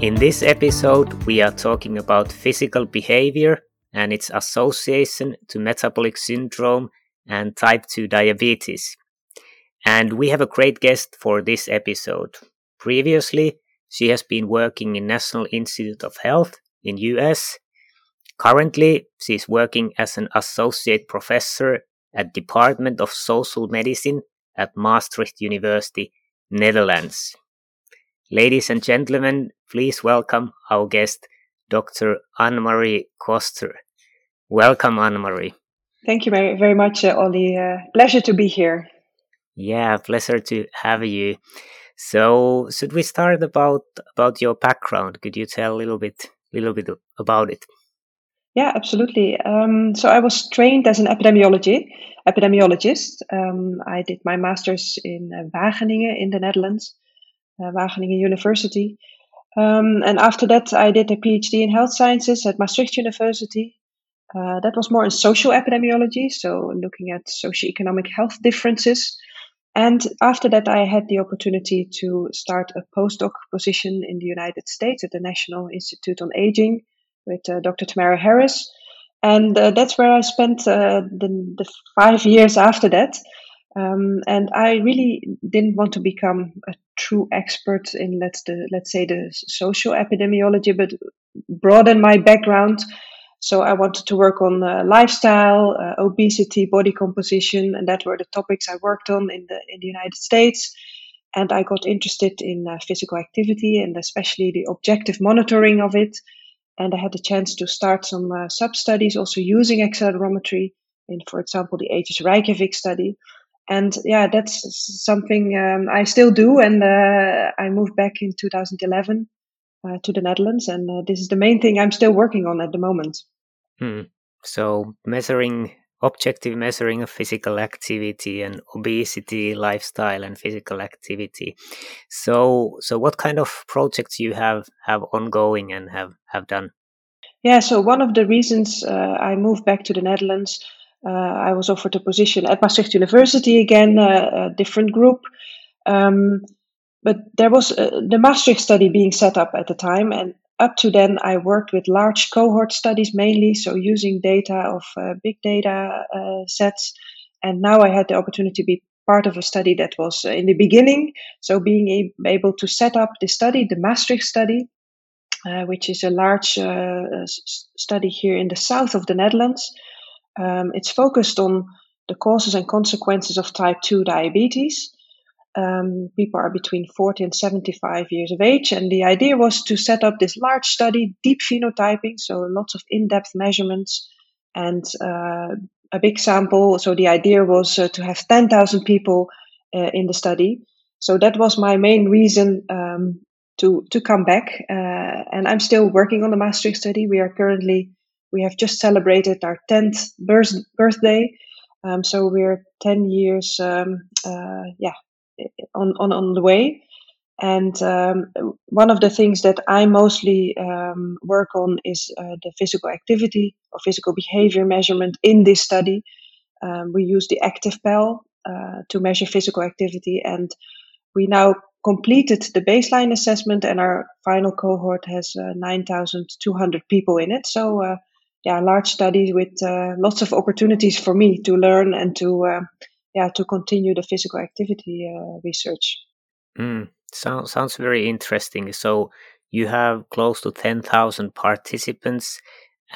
In this episode, we are talking about physical behavior and its association to metabolic syndrome and type 2 diabetes. And we have a great guest for this episode. Previously, she has been working in National Institute of Health in US. Currently, she is working as an associate professor at Department of Social Medicine at Maastricht University, Netherlands. Ladies and gentlemen, please welcome our guest, Dr. Anne-Marie Koster. Welcome, Anne-Marie. Thank you very, very much, uh, Olli. Uh, pleasure to be here. Yeah, pleasure to have you. So, should we start about about your background? Could you tell a little bit, little bit about it? Yeah, absolutely. Um, so, I was trained as an epidemiology epidemiologist. Um, I did my master's in uh, Wageningen in the Netherlands, Wageningen University, um, and after that, I did a PhD in health sciences at Maastricht University. Uh, that was more in social epidemiology, so looking at socioeconomic health differences. And after that, I had the opportunity to start a postdoc position in the United States at the National Institute on Aging with uh, Dr. Tamara Harris. And uh, that's where I spent uh, the, the, five years after that. Um, and I really didn't want to become a true expert in let's the let's say the social epidemiology, but broaden my background. So I wanted to work on uh, lifestyle, uh, obesity, body composition, and that were the topics I worked on in the in the United States. And I got interested in uh, physical activity and especially the objective monitoring of it. And I had the chance to start some uh, sub studies also using accelerometry in, for example, the AGES Reykjavik study and yeah, that's something um, I still do. And uh, I moved back in 2011 uh, to the Netherlands, and uh, this is the main thing I'm still working on at the moment. Hmm. So measuring objective measuring of physical activity and obesity lifestyle and physical activity so so what kind of projects you have have ongoing and have have done yeah so one of the reasons uh, i moved back to the netherlands I was offered a position at Maastricht University again, uh, a different group. Um, but there was uh, the Maastricht study being set up at the time, and up to then I worked with large cohort studies mainly, so using data of uh, big data uh, sets. And now I had the opportunity to be part of a study that was uh, in the beginning, so being able to set up the study, the Maastricht study, which is a large study here in the south of the Netherlands. Um, it's focused on the causes and consequences of type 2 diabetes. Um, people are between 40 and 75 years of age, and the idea was to set up this large study, deep phenotyping, so lots of in depth measurements and uh, a big sample. So the idea was uh, to have 10,000 people uh, in the study. So that was my main reason um, to to come back, uh, and I'm still working on the Maastricht study. We are currently we have just celebrated our 10th birth, birthday. Um, so we're 10 years, um, uh, yeah, on, on, on the way. And um, one of the things that I mostly um, work on is uh, the physical activity or physical behavior measurement in this study. Um, we use the ActivPAL uh, to measure physical activity, and we now completed the baseline assessment, and our final cohort has uh, 9,200 people in it. So uh, yeah, large study with uh, lots of opportunities for me to learn and to uh, yeah to continue the physical activity uh, research. Mm, sounds sounds very interesting. So you have close to ten thousand participants,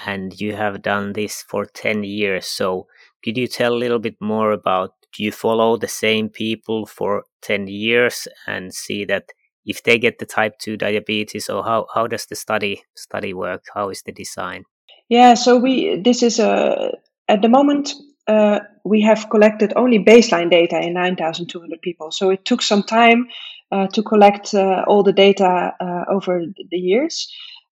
and you have done this for ten years. So could you tell a little bit more about? Do you follow the same people for ten years and see that? If they get the type two diabetes, or how, how does the study study work? How is the design? Yeah, so we this is a at the moment uh, we have collected only baseline data in 9,200 people. So it took some time uh, to collect uh, all the data uh, over the years.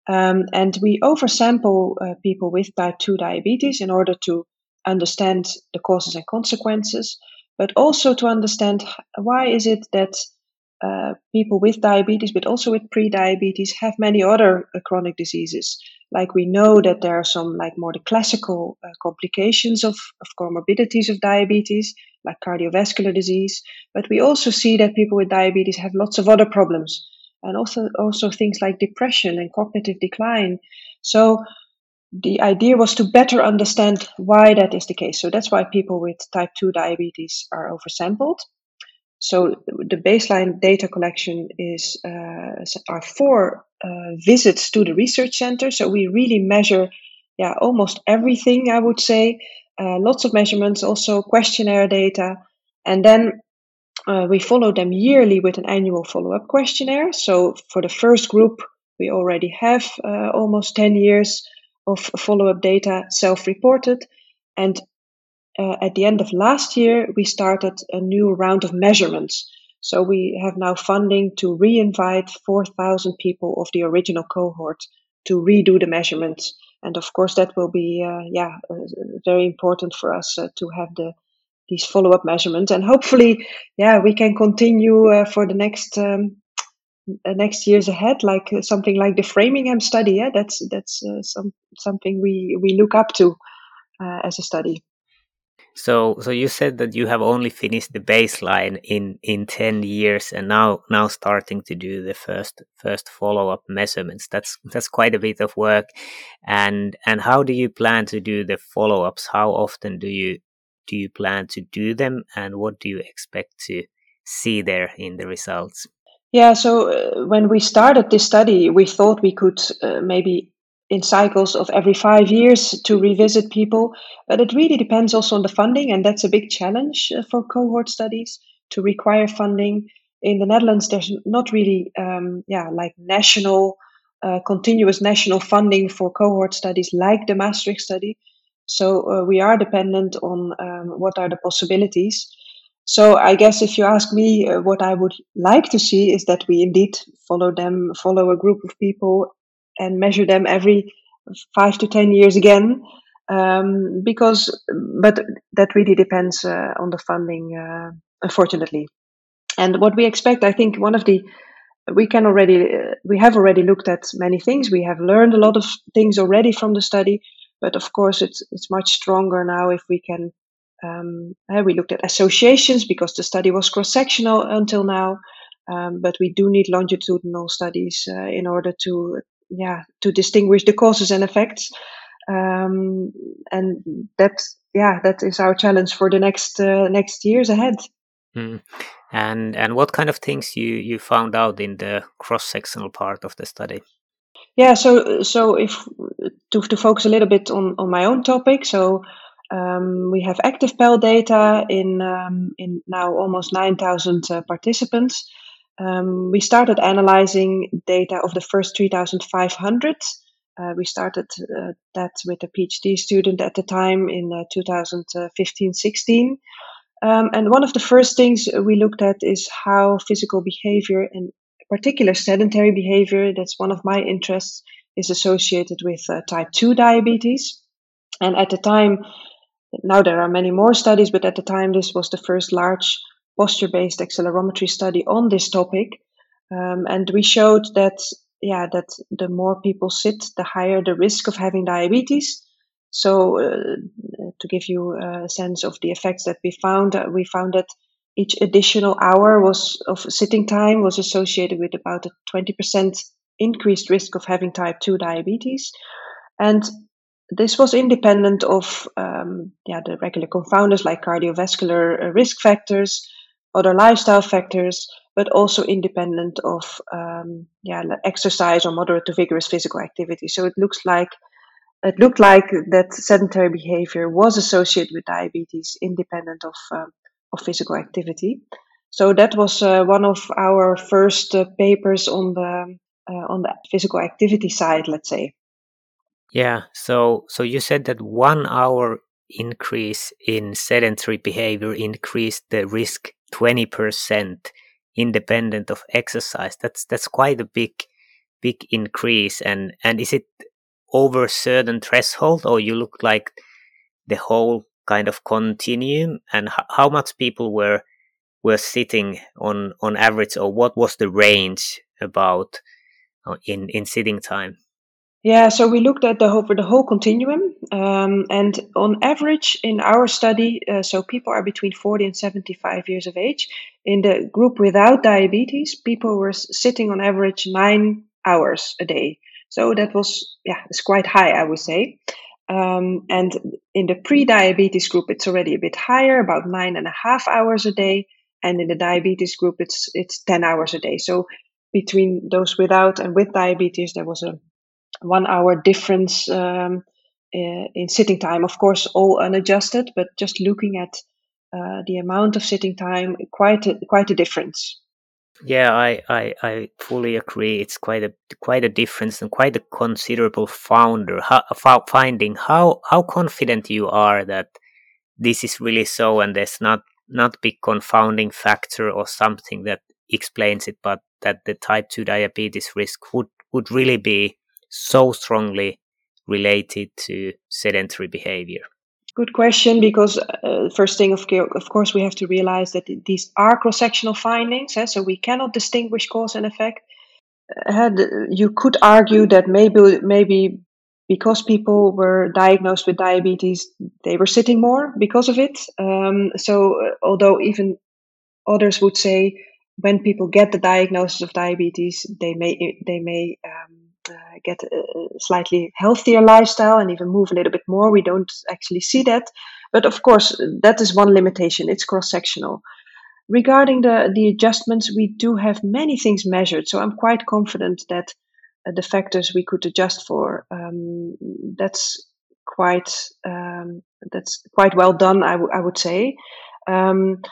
Um, and we oversample uh, people with type 2 diabetes in order to understand the causes and consequences, but also to understand why is it that uh, people with diabetes, but also with pre-diabetes, have many other uh, chronic diseases. Like we know that there are some like more the classical uh, complications of, of comorbidities of diabetes, like cardiovascular disease. But we also see that people with diabetes have lots of other problems, and also also things like depression and cognitive decline. So the idea was to better understand why that is the case. So that's why people with type 2 diabetes are oversampled. So the baseline data collection is uh, are four uh, visits to the research center. So we really measure, yeah, almost everything. I would say, uh, lots of measurements, also questionnaire data, and then uh, we follow them yearly with an annual follow-up questionnaire. So for the first group, we already have uh, almost ten years of follow-up data self-reported, and uh, at the end of last year, we started a new round of measurements. So we have now funding to re-invite 4,000 people of the original cohort to redo the measurements. And of course, that will be, uh, yeah, uh, very important for us uh, to have the these follow-up measurements. And hopefully, yeah, we can continue uh, for the next um, uh, next years ahead, like something like the Framingham study. Yeah, that's that's some something we we look up to as a study. So, so you said that you have only finished the baseline in in ten years, and now now starting to do the first first follow up measurements. That's that's quite a bit of work. And and how do you plan to do the follow ups? How often do you do you plan to do them, and what do you expect to see there in the results? Yeah, so uh, when we started this study, we thought we could uh, maybe in cycles of every five years to revisit people. But it really depends also on the funding, and that's a big challenge uh, for cohort studies to require funding. In the Netherlands, there's not really, um, yeah, like national, uh, continuous national funding for cohort studies like the Maastricht study. So uh, we are dependent on um, what are the possibilities. So I guess if you ask me, uh, what I would like to see is that we indeed follow them, follow a group of people and measure them every five to ten years again. Um, because, but that really depends uh, on the funding, uh, unfortunately. And what we expect, I think, one of the we can already uh, we have already looked at many things. We have learned a lot of things already from the study, but of course, it's it's much stronger now if we can. Um, uh, we looked at associations because the study was cross sectional until now. Um, but we do need longitudinal studies uh, in order to yeah to distinguish the causes and effects. Um, and that yeah that is our challenge for the next uh, next years ahead. Mm. and and what kind of things you you found out in the cross sectional part of the study? Yeah so so if to, to focus a little bit on on my own topic so um, we have activPAL data in um, in now almost 9,000 uh, participants um, we started analyzing data of the first 3,500. Uh, we started uh, that with a PhD student at the time in uh, 2015 16. Um, and one of the first things we looked at is how physical behavior, and particular sedentary behavior, that's one of my interests, is associated with uh, type 2 diabetes. And at the time, now there are many more studies, but at the time, this was the first large posture-based accelerometry study on this topic, um, and we showed that yeah that the more people sit, the higher the risk of having diabetes. So uh, to give you a sense of the effects that we found, uh, we found that each additional hour was of sitting time was associated with about a 20% increased risk of having type 2 diabetes. And this was independent of um, yeah, the regular confounders like cardiovascular uh, risk factors, other lifestyle factors, but also independent of um, yeah, exercise or moderate to vigorous physical activity. So it looks like it looked like that sedentary behavior was associated with diabetes, independent of um, of physical activity. So that was uh, one of our first uh, papers on the uh, on the physical activity side, let's say. Yeah. So so you said that one hour increase in sedentary behavior increased the risk 20% independent of exercise. That's that's quite a big big increase, and and is it over a certain threshold, or you look like the whole kind of continuum, and how much people were were sitting on on average, or what was the range about uh, in in sitting time? Yeah, so we looked at the whole, the whole continuum, um, and on average in our study, uh, so people are between 40 and 75 years of age. In the group without diabetes, people were sitting on average nine hours a day. So that was, yeah, it's quite high, I would say. Um, and in the pre-diabetes group, it's already a bit higher, about nine and a half hours a day. And in the diabetes group, it's it's 10 hours a day. So between those without and with diabetes, there was a one hour difference um, in, in sitting time. Of course, all unadjusted, but just looking at uh, the amount of sitting time, quite a, quite a difference. Yeah, I, I, I fully agree. It's quite a quite a difference and quite a considerable founder how, finding. How how confident you are that this is really so, and there's not not big confounding factor or something that explains it, but that the type two diabetes risk would would really be so strongly related to sedentary behavior? Good question, because uh, first thing, of, of course, we have to realize that these are cross-sectional findings, eh, so we cannot distinguish cause and effect. Uh, you could argue that maybe maybe because people were diagnosed with diabetes, they were sitting more because of it. Um, so, uh, although even others would say when people get the diagnosis of diabetes, they may they may um, get a slightly healthier lifestyle and even move a little bit more. We don't actually see that. But of course, that is one limitation. It's cross sectional. Regarding the, the adjustments, we do have many things measured. So I'm quite confident that uh, the factors we could adjust for, um, that's quite um, that's quite well done, I, I would say. Um,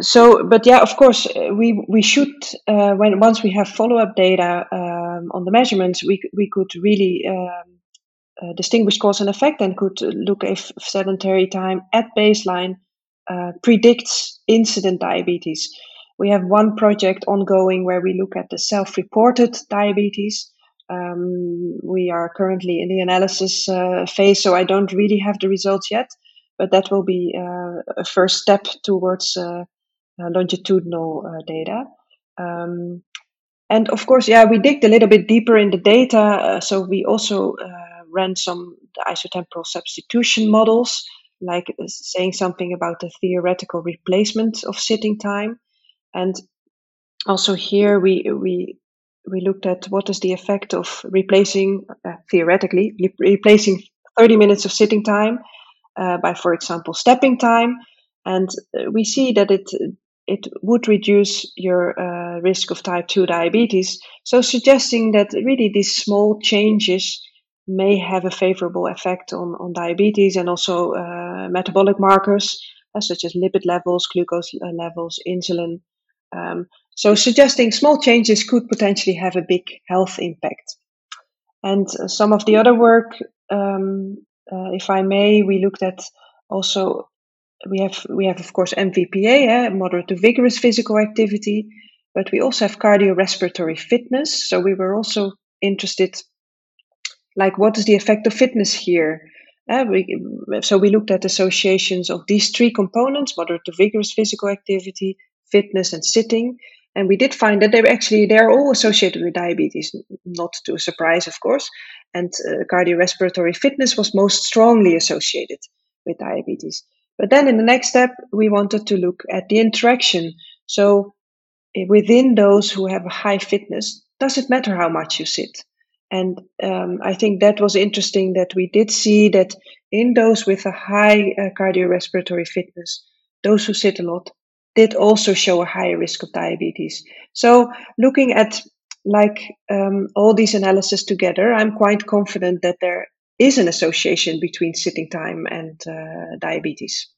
so but yeah of course uh, we we should uh, when once we have follow-up data um, on the measurements we we could really um, uh, distinguish cause and effect and could look if sedentary time at baseline uh, predicts incident diabetes we have one project ongoing where we look at the self-reported diabetes um, we are currently in the analysis uh, phase so i don't really have the results yet but that will be uh, a first step towards uh, longitudinal uh, data. Um, and of course, yeah, we digged a little bit deeper in the data. Uh, so we also ran some isotemporal substitution models, like saying something about the theoretical replacement of sitting time. And also here we we we looked at what is the effect of replacing uh, theoretically replacing 30 minutes of sitting time uh, by for example stepping time and we see that it it would reduce your uh, risk of type 2 diabetes. So, suggesting that really these small changes may have a favorable effect on, on diabetes and also uh, metabolic markers uh, such as lipid levels, glucose uh, levels, insulin. Um, so, suggesting small changes could potentially have a big health impact. And uh, some of the other work, um, uh, if I may, we looked at also we have we have of course MVPA, eh, moderate to vigorous physical activity, but we also have cardiorespiratory fitness. So we were also interested, like what is the effect of fitness here? Uh, we, so we looked at associations of these three components: moderate to vigorous physical activity, fitness, and sitting. And we did find that they're actually they are all associated with diabetes, not to a surprise, of course. And uh, cardiorespiratory fitness was most strongly associated with diabetes. But then in the next step, we wanted to look at the interaction. So eh, within those who have a high fitness, does it matter how much you sit? And um, I think that was interesting that we did see that in those with a high uh, cardiorespiratory fitness, those who sit a lot did also show a higher risk of diabetes. So looking at like um, all these analyses together, I'm quite confident that there is an association between sitting time and uh, diabetes.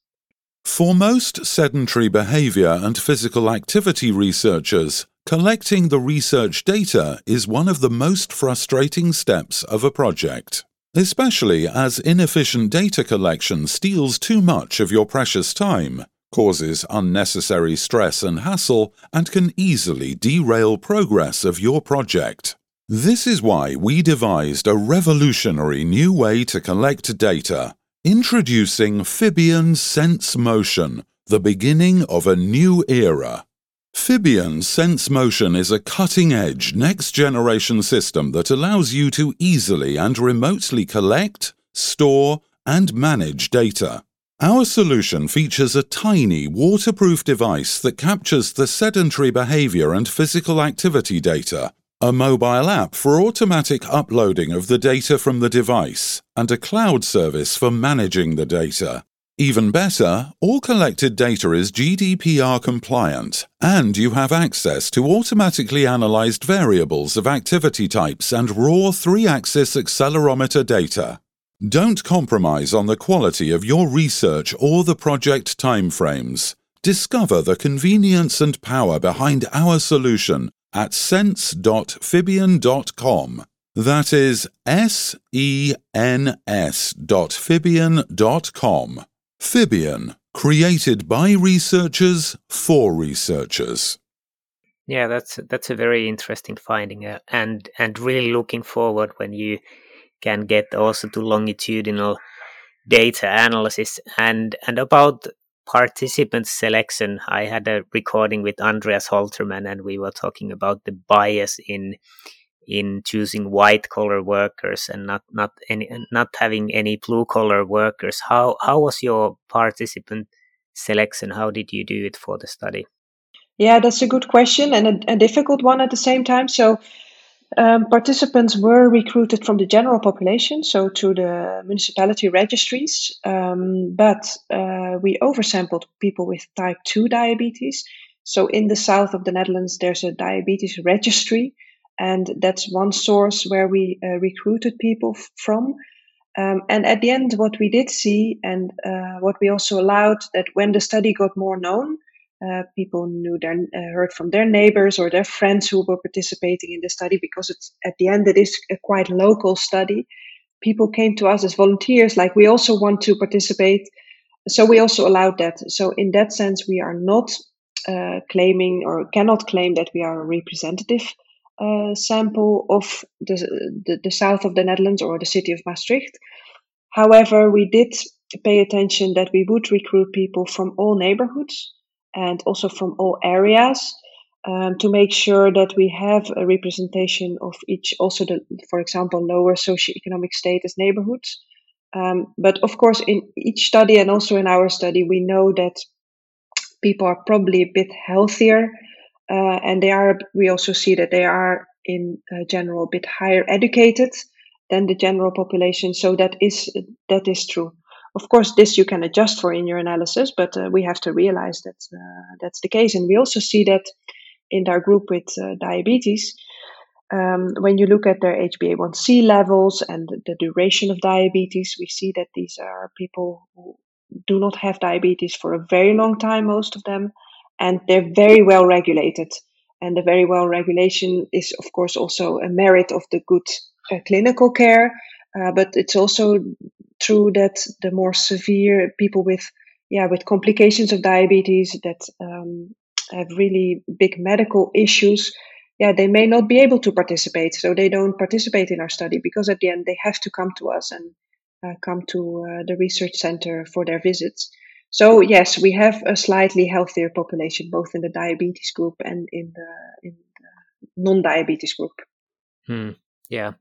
For most sedentary behavior and physical activity researchers, collecting the research data is one of the most frustrating steps of a project, especially as inefficient data collection steals too much of your precious time, causes unnecessary stress and hassle, and can easily derail progress of your project. This is why we devised a revolutionary new way to collect data, introducing Fibion Sense Motion, the beginning of a new era. Fibion Sense Motion is a cutting edge, next generation system that allows you to easily and remotely collect, store, and manage data. Our solution features a tiny waterproof device that captures the sedentary behavior and physical activity data a mobile app for automatic uploading of the data from the device, and a cloud service for managing the data. Even better, all collected data is GDPR compliant, and you have access to automatically analyzed variables of activity types and raw 3 axis accelerometer data. Don't compromise on the quality of your research or the project timeframes. Discover the convenience and power behind our solution at sense.fibion.com. That is S E N S dot Fibion.com. Fibion, created by researchers for researchers. Yeah, that's that's a very interesting finding, uh, and and really looking forward when you can get also to longitudinal data analysis and and about participant selection, I had a recording with Andreas Holtermann, and we were talking about the bias in in choosing white collar workers and not not any not having any blue collar workers. How how was your participant selection? How did you do it for the study? Yeah, that's a good question and a, a difficult one at the same time. So um, participants were recruited from the general population, so to the municipality registries, um, but uh, we oversampled people with type 2 diabetes. So in the south of the Netherlands, there's a diabetes registry, and that's one source where we uh, recruited people from. Um, and at the end, what we did see, and uh, what we also allowed, that when the study got more known, uh, people knew their uh, heard from their neighbors or their friends who were participating in the study because it's at the end it is a quite local study. People came to us as volunteers, like we also want to participate, so we also allowed that. So in that sense, we are not uh, claiming or cannot claim that we are a representative uh, sample of the, the, the south of the Netherlands or the city of Maastricht. However, we did pay attention that we would recruit people from all neighborhoods and also from all areas um, to make sure that we have a representation of each, also the, for example, lower socioeconomic status neighborhoods. Um, but of course, in each study and also in our study, we know that people are probably a bit healthier, uh, and they are. We also see that they are in uh, general a bit higher educated than the general population. So that is that is true. Of course, this you can adjust for in your analysis, but uh, we have to realize that uh, that's the case. And we also see that in our group with uh, diabetes, um, when you look at their HbA1c levels and the duration of diabetes, we see that these are people who do not have diabetes for a very long time, most of them, and they're very well regulated. And the very well regulation is, of course, also a merit of the good uh, clinical care, uh, but it's also true that the more severe people with yeah with complications of diabetes that um, have really big medical issues yeah they may not be able to participate. So they don't participate in our study because at the end they have to come to us and uh, come to uh, the research center for their visits. So yes we have a slightly healthier population both in the diabetes group and in the, in the non-diabetes group. Hmm. yeah.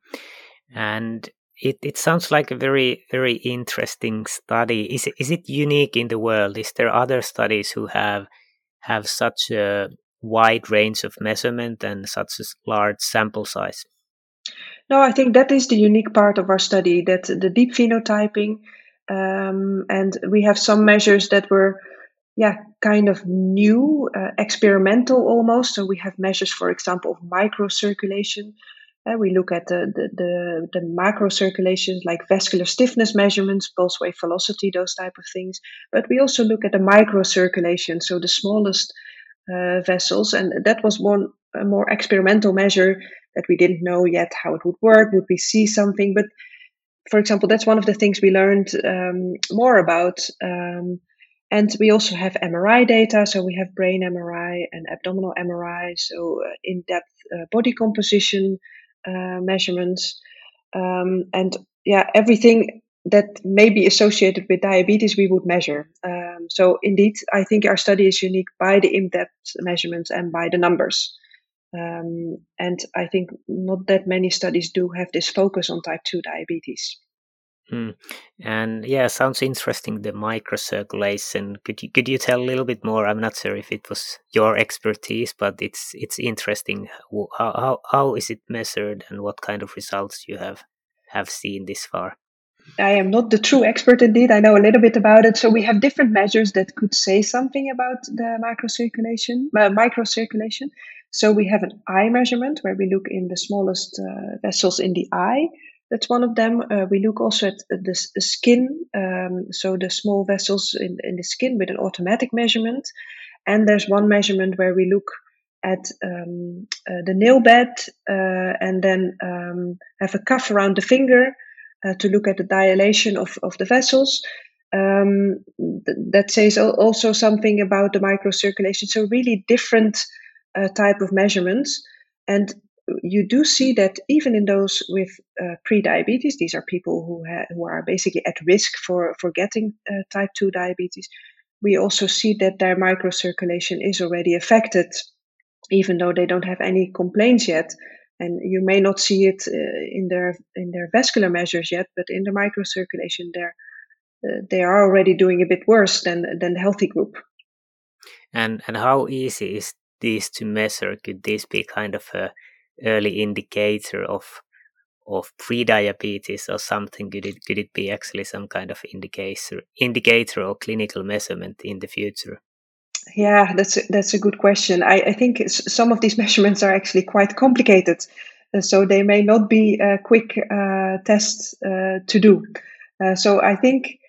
And it, it sounds like a very very interesting study. Is it, is it unique in the world? Is there other studies who have have such a wide range of measurement and such a large sample size? No, I think that is the unique part of our study. That the deep phenotyping, um, and we have some measures that were, yeah, kind of new, uh, experimental almost. So we have measures, for example, of microcirculation, uh, we look at the, the, the, the, macro circulations like vascular stiffness measurements, pulse wave velocity, those type of things. But we also look at the micro circulation, so the smallest uh, vessels. And that was one a more experimental measure that we didn't know yet how it would work. Would we see something? But for example, that's one of the things we learned um, more about. Um, and we also have MRI data. So we have brain MRI and abdominal MRI. So uh, in depth uh, body composition uh, measurements, um, and yeah, everything that may be associated with diabetes we would measure. Um, so indeed, I think our study is unique by the in-depth measurements and by the numbers. Um, and I think not that many studies do have this focus on type 2 diabetes. Mm. And yeah, sounds interesting. The microcirculation. Could you could you tell a little bit more? I'm not sure if it was your expertise, but it's it's interesting. How how how is it measured, and what kind of results you have have seen this far? I am not the true expert indeed. I know a little bit about it. So we have different measures that could say something about the microcirculation. Uh, microcirculation. So we have an eye measurement where we look in the smallest uh, vessels in the eye. That's one of them. Uh, we look also at the, skin, um, so the small vessels in, in the skin with an automatic measurement. And there's one measurement where we look at um, uh, the nail bed uh, and then um, have a cuff around the finger uh, to look at the dilation of, of the vessels. Um, th- that says also something about the microcirculation. So really different uh, type of measurements. And you do see that even in those with uh, pre-diabetes, these are people who ha- who are basically at risk for for getting uh, type two diabetes. We also see that their microcirculation is already affected, even though they don't have any complaints yet. And you may not see it uh, in their in their vascular measures yet, but in the microcirculation, they're uh, they are already doing a bit worse than than the healthy group. And and how easy is this to measure? Could this be kind of a early indicator of of pre-diabetes or something? Could it could it be actually some kind of indicator indicator or clinical measurement in the future? Yeah, that's a, that's a good question. I, I think some of these measurements are actually quite complicated, uh, so they may not be a quick uh, tests uh, to do. Uh, so I think,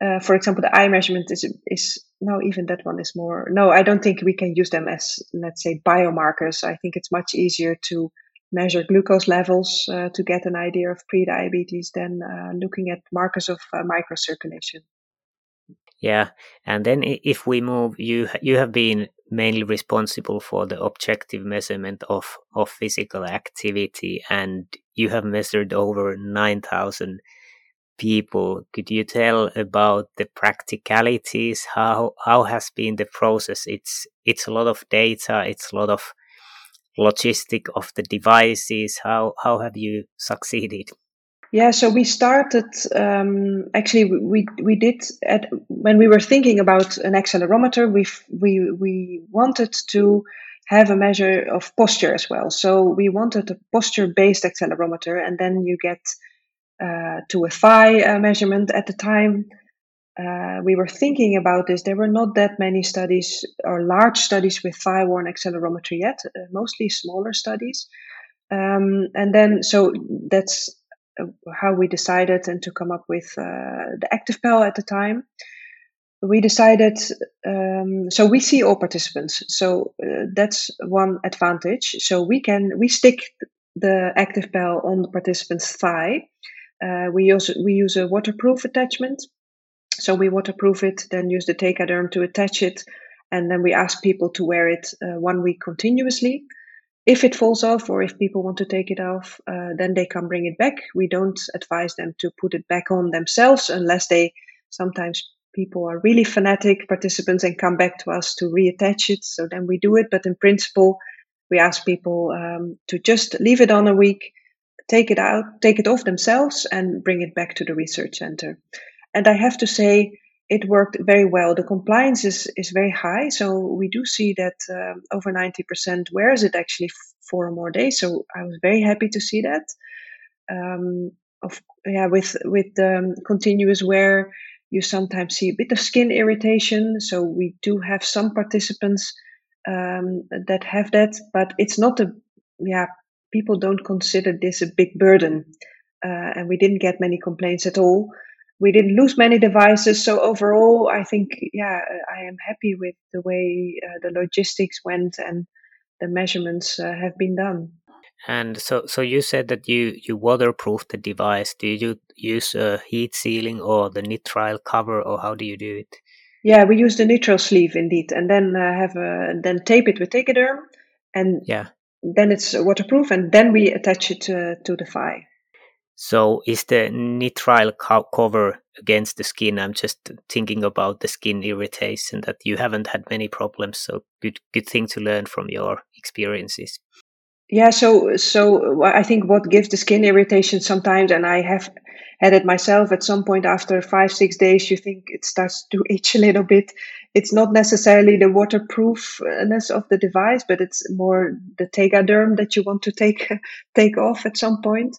uh, for example, the eye measurement is is no, even that one is more. No, I don't think we can use them as let's say biomarkers. I think it's much easier to measure glucose levels uh, to get an idea of pre-diabetes than looking at markers of microcirculation. Yeah, and then if we move, you you have been mainly responsible for the objective measurement of of physical activity, and you have measured over nine thousand people. Could you tell about the practicalities? How how has been the process? It's it's a lot of data. It's a lot of logistic of the devices. How how have you succeeded? Yeah, so we started um, actually we we did at when we were thinking about an accelerometer, we we we wanted to have a measure of posture as well. So we wanted a posture based accelerometer, and then you get uh, to a thigh uh, measurement. At the time, uh, we were thinking about this. There were not that many studies or large studies with thigh worn accelerometer yet, uh, mostly smaller studies. Um, and then, so that's uh, how we decided and to come up with uh, the ActivPAL at the time. We decided, um, so we see all participants. So that's one advantage. So we can, we stick the ActivPAL on the participant's thigh. Uh, we use we use a waterproof attachment. So we waterproof it, then use the Tegaderm to attach it, and then we ask people to wear it uh, one week continuously if it falls off or if people want to take it off, uh, then they can bring it back. We don't advise them to put it back on themselves unless they sometimes people are really fanatic participants and come back to us to reattach it. So then we do it. But in principle, we ask people um, to just leave it on a week, take it out, take it off themselves, and bring it back to the research center. And I have to say, it worked very well. The compliance is, is very high. So we do see that um, over 90% wears it actually f- for or more days. So I was very happy to see that. Um, of, yeah, with, with the continuous wear, you sometimes see a bit of skin irritation. So we do have some participants um, that have that, but it's not a, yeah, people don't consider this a big burden. Uh, and we didn't get many complaints at all we didn't lose many devices. So overall, I think, yeah, I am happy with the way uh, the logistics went and the measurements uh, have been done. And so, so you said that you you waterproof the device. Do you use a heat sealing or the nitrile cover, or how do you do it? Yeah, we use the nitrile sleeve indeed, and then uh, have a then tape it with Tegaderm, and yeah, then it's waterproof, and then we attach it to, to the thigh. So, is the nitrile co- cover against the skin? I'm just thinking about the skin irritation that you haven't had many problems. So, good good thing to learn from your experiences. Yeah, so so uh, I think what gives the skin irritation sometimes, and I have had it myself at some point after five six days, you think it starts to itch a little bit. It's not necessarily the waterproofness of the device, but it's more the tegaderm that you want to take take off at some point.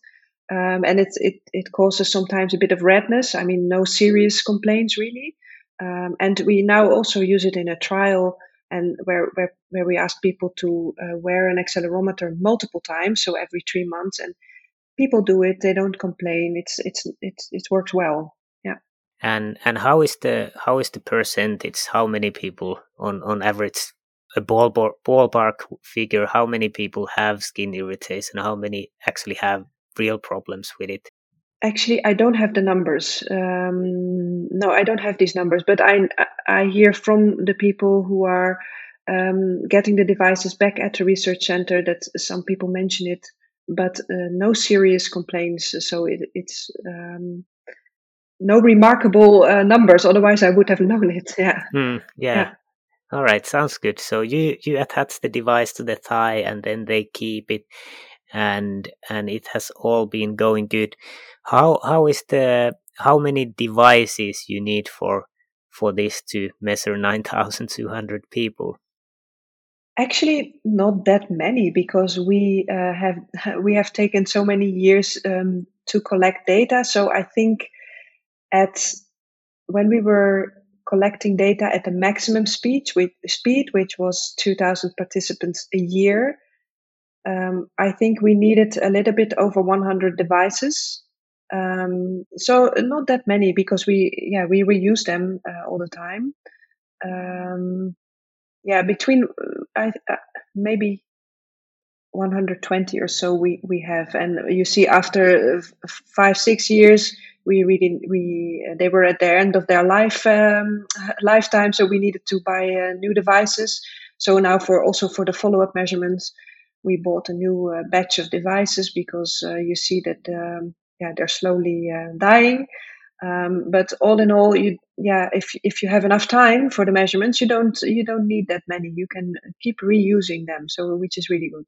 Um, and it, it it causes sometimes a bit of redness. I mean, no serious complaints really. Um, and we now also use it in a trial and where where, where we ask people to uh, wear an accelerometer multiple times, so every three months, and people do it. They don't complain. It's it's it's it works well. And and how is the how is the percentage? How many people on on average? A ballpark ballpark figure. How many people have skin irritation? How many actually have real problems with it? Actually, I don't have the numbers. Um, no, I don't have these numbers, but I I hear from the people who are um, getting the devices back at the research center that some people mention it, but uh, no serious complaints. So it, it's um, no remarkable uh, numbers. Otherwise, I would have known it. Yeah. Mm, yeah. yeah. All right, sounds good. So you you attach the device to the thigh, and then they keep it, and and it has all been going good. How how is the how many devices you need for for this to measure 9,200 people? Actually, not that many because we uh, have we have taken so many years um, to collect data. So I think at when we were collecting data at the maximum speed, with speed which was 2,000 participants a year, um, I think we needed a little bit over 100 devices um, so not that many because we yeah we reuse them uh, all the time. Um, yeah, between uh, uh, maybe 120 or so we we have, and you see after five six years we really we they were at the end of their life um, lifetime, so we needed to buy uh, new devices. So now for also for the follow up measurements, we bought a new uh, batch of devices because uh, you see that um, yeah they're slowly uh, dying. Um, but all in all, you yeah if if you have enough time for the measurements, you don't you don't need that many. You can keep reusing them, so which is really good.